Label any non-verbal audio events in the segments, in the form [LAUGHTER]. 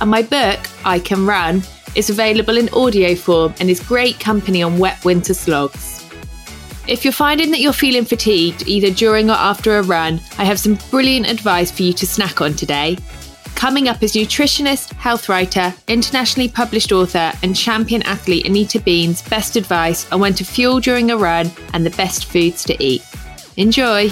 And my book, I Can Run, is available in audio form and is great company on wet winter slogs. If you're finding that you're feeling fatigued either during or after a run, I have some brilliant advice for you to snack on today. Coming up is nutritionist, health writer, internationally published author, and champion athlete Anita Bean's best advice on when to fuel during a run and the best foods to eat. Enjoy!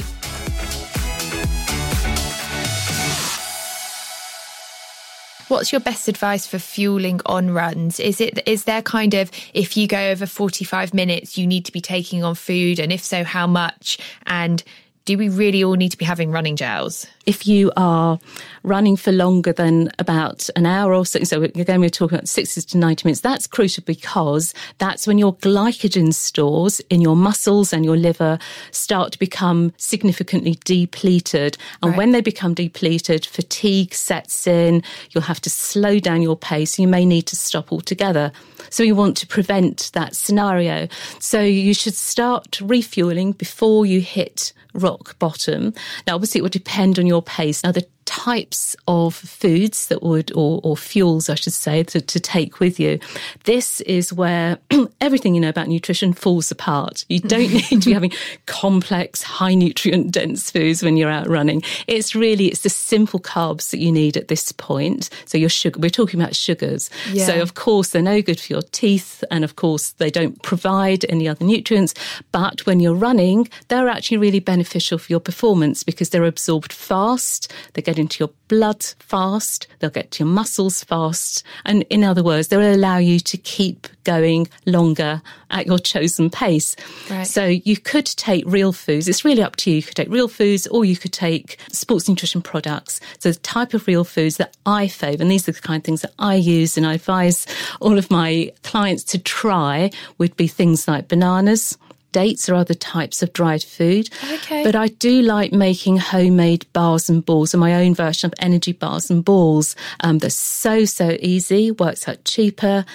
What's your best advice for fueling on runs? Is it is there kind of if you go over 45 minutes you need to be taking on food and if so how much and do we really all need to be having running gels? If you are running for longer than about an hour or so, so again, we're talking about 60 to 90 minutes, that's crucial because that's when your glycogen stores in your muscles and your liver start to become significantly depleted. And Right. when they become depleted, fatigue sets in, you'll have to slow down your pace, you may need to stop altogether. So we want to prevent that scenario. So you should start refueling before you hit rock bottom. Now, obviously, it would depend on your pace. Now, the types of foods that would, or, or fuels, I should say, to, to take with you. This is where [CLEARS THROAT] everything you know about nutrition falls apart. You don't [LAUGHS] need to be having complex, high nutrient dense foods when you're out running. It's really, it's the simple carbs that you need at this point. So your sugar, we're talking about sugars. Yeah. So of course, they're no good for your teeth. And of course, they don't provide any other nutrients. But when you're running, they're actually really beneficial for your performance because they're absorbed fast. They get into your blood fast. They'll get to your muscles fast. And in other words, they'll allow you to keep going longer at your chosen pace. Right. So you could take real foods. It's really up to you. You could take real foods or you could take sports nutrition products. So the type of real foods that I favour, and these are the kind of things that I use and I advise all of my clients to try would be things like bananas. Dates or other types of dried food. Okay. But I do like making homemade bars and balls and my own version of energy bars and balls. Um, they're so, so easy, works out cheaper,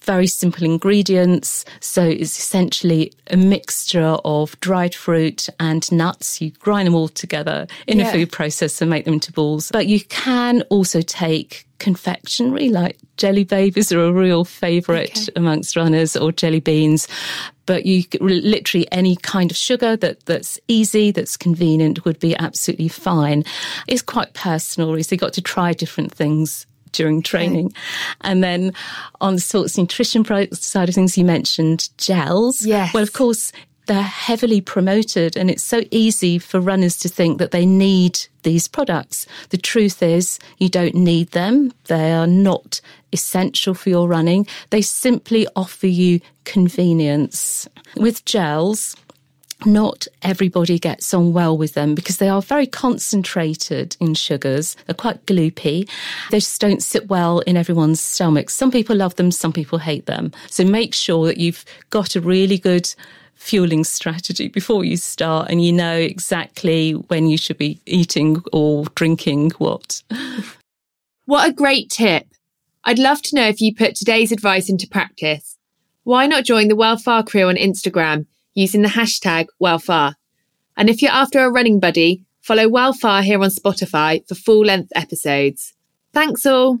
very simple ingredients. So it's essentially a mixture of dried fruit and nuts. You grind them all together in Yeah. a food processor and make them into balls. But you can also take confectionery like jelly babies are a real favourite Okay. amongst runners or jelly beans. But you literally any kind of sugar that that's easy that's convenient would be absolutely fine. It's quite personal so you've got to try different things during training. And then on the sports nutrition side of things you mentioned gels. Yes. well of course they're heavily promoted and it's so easy for runners to think that they need these products. The truth is you don't need them. They are not essential for your running. They simply offer you convenience. With gels, not everybody gets on well with them because they are very concentrated in sugars. They're quite gloopy. They just don't sit well in everyone's stomach. Some people love them, some people hate them. So make sure that you've got a really good fueling strategy before you start and you know exactly when you should be eating or drinking what. [LAUGHS] What a great tip. I'd love to know if you put today's advice into practice. Why not join the Wellfar crew on Instagram using the hashtag Wellfar? And if you're after a running buddy, follow Wellfar here on Spotify for full length episodes. Thanks all.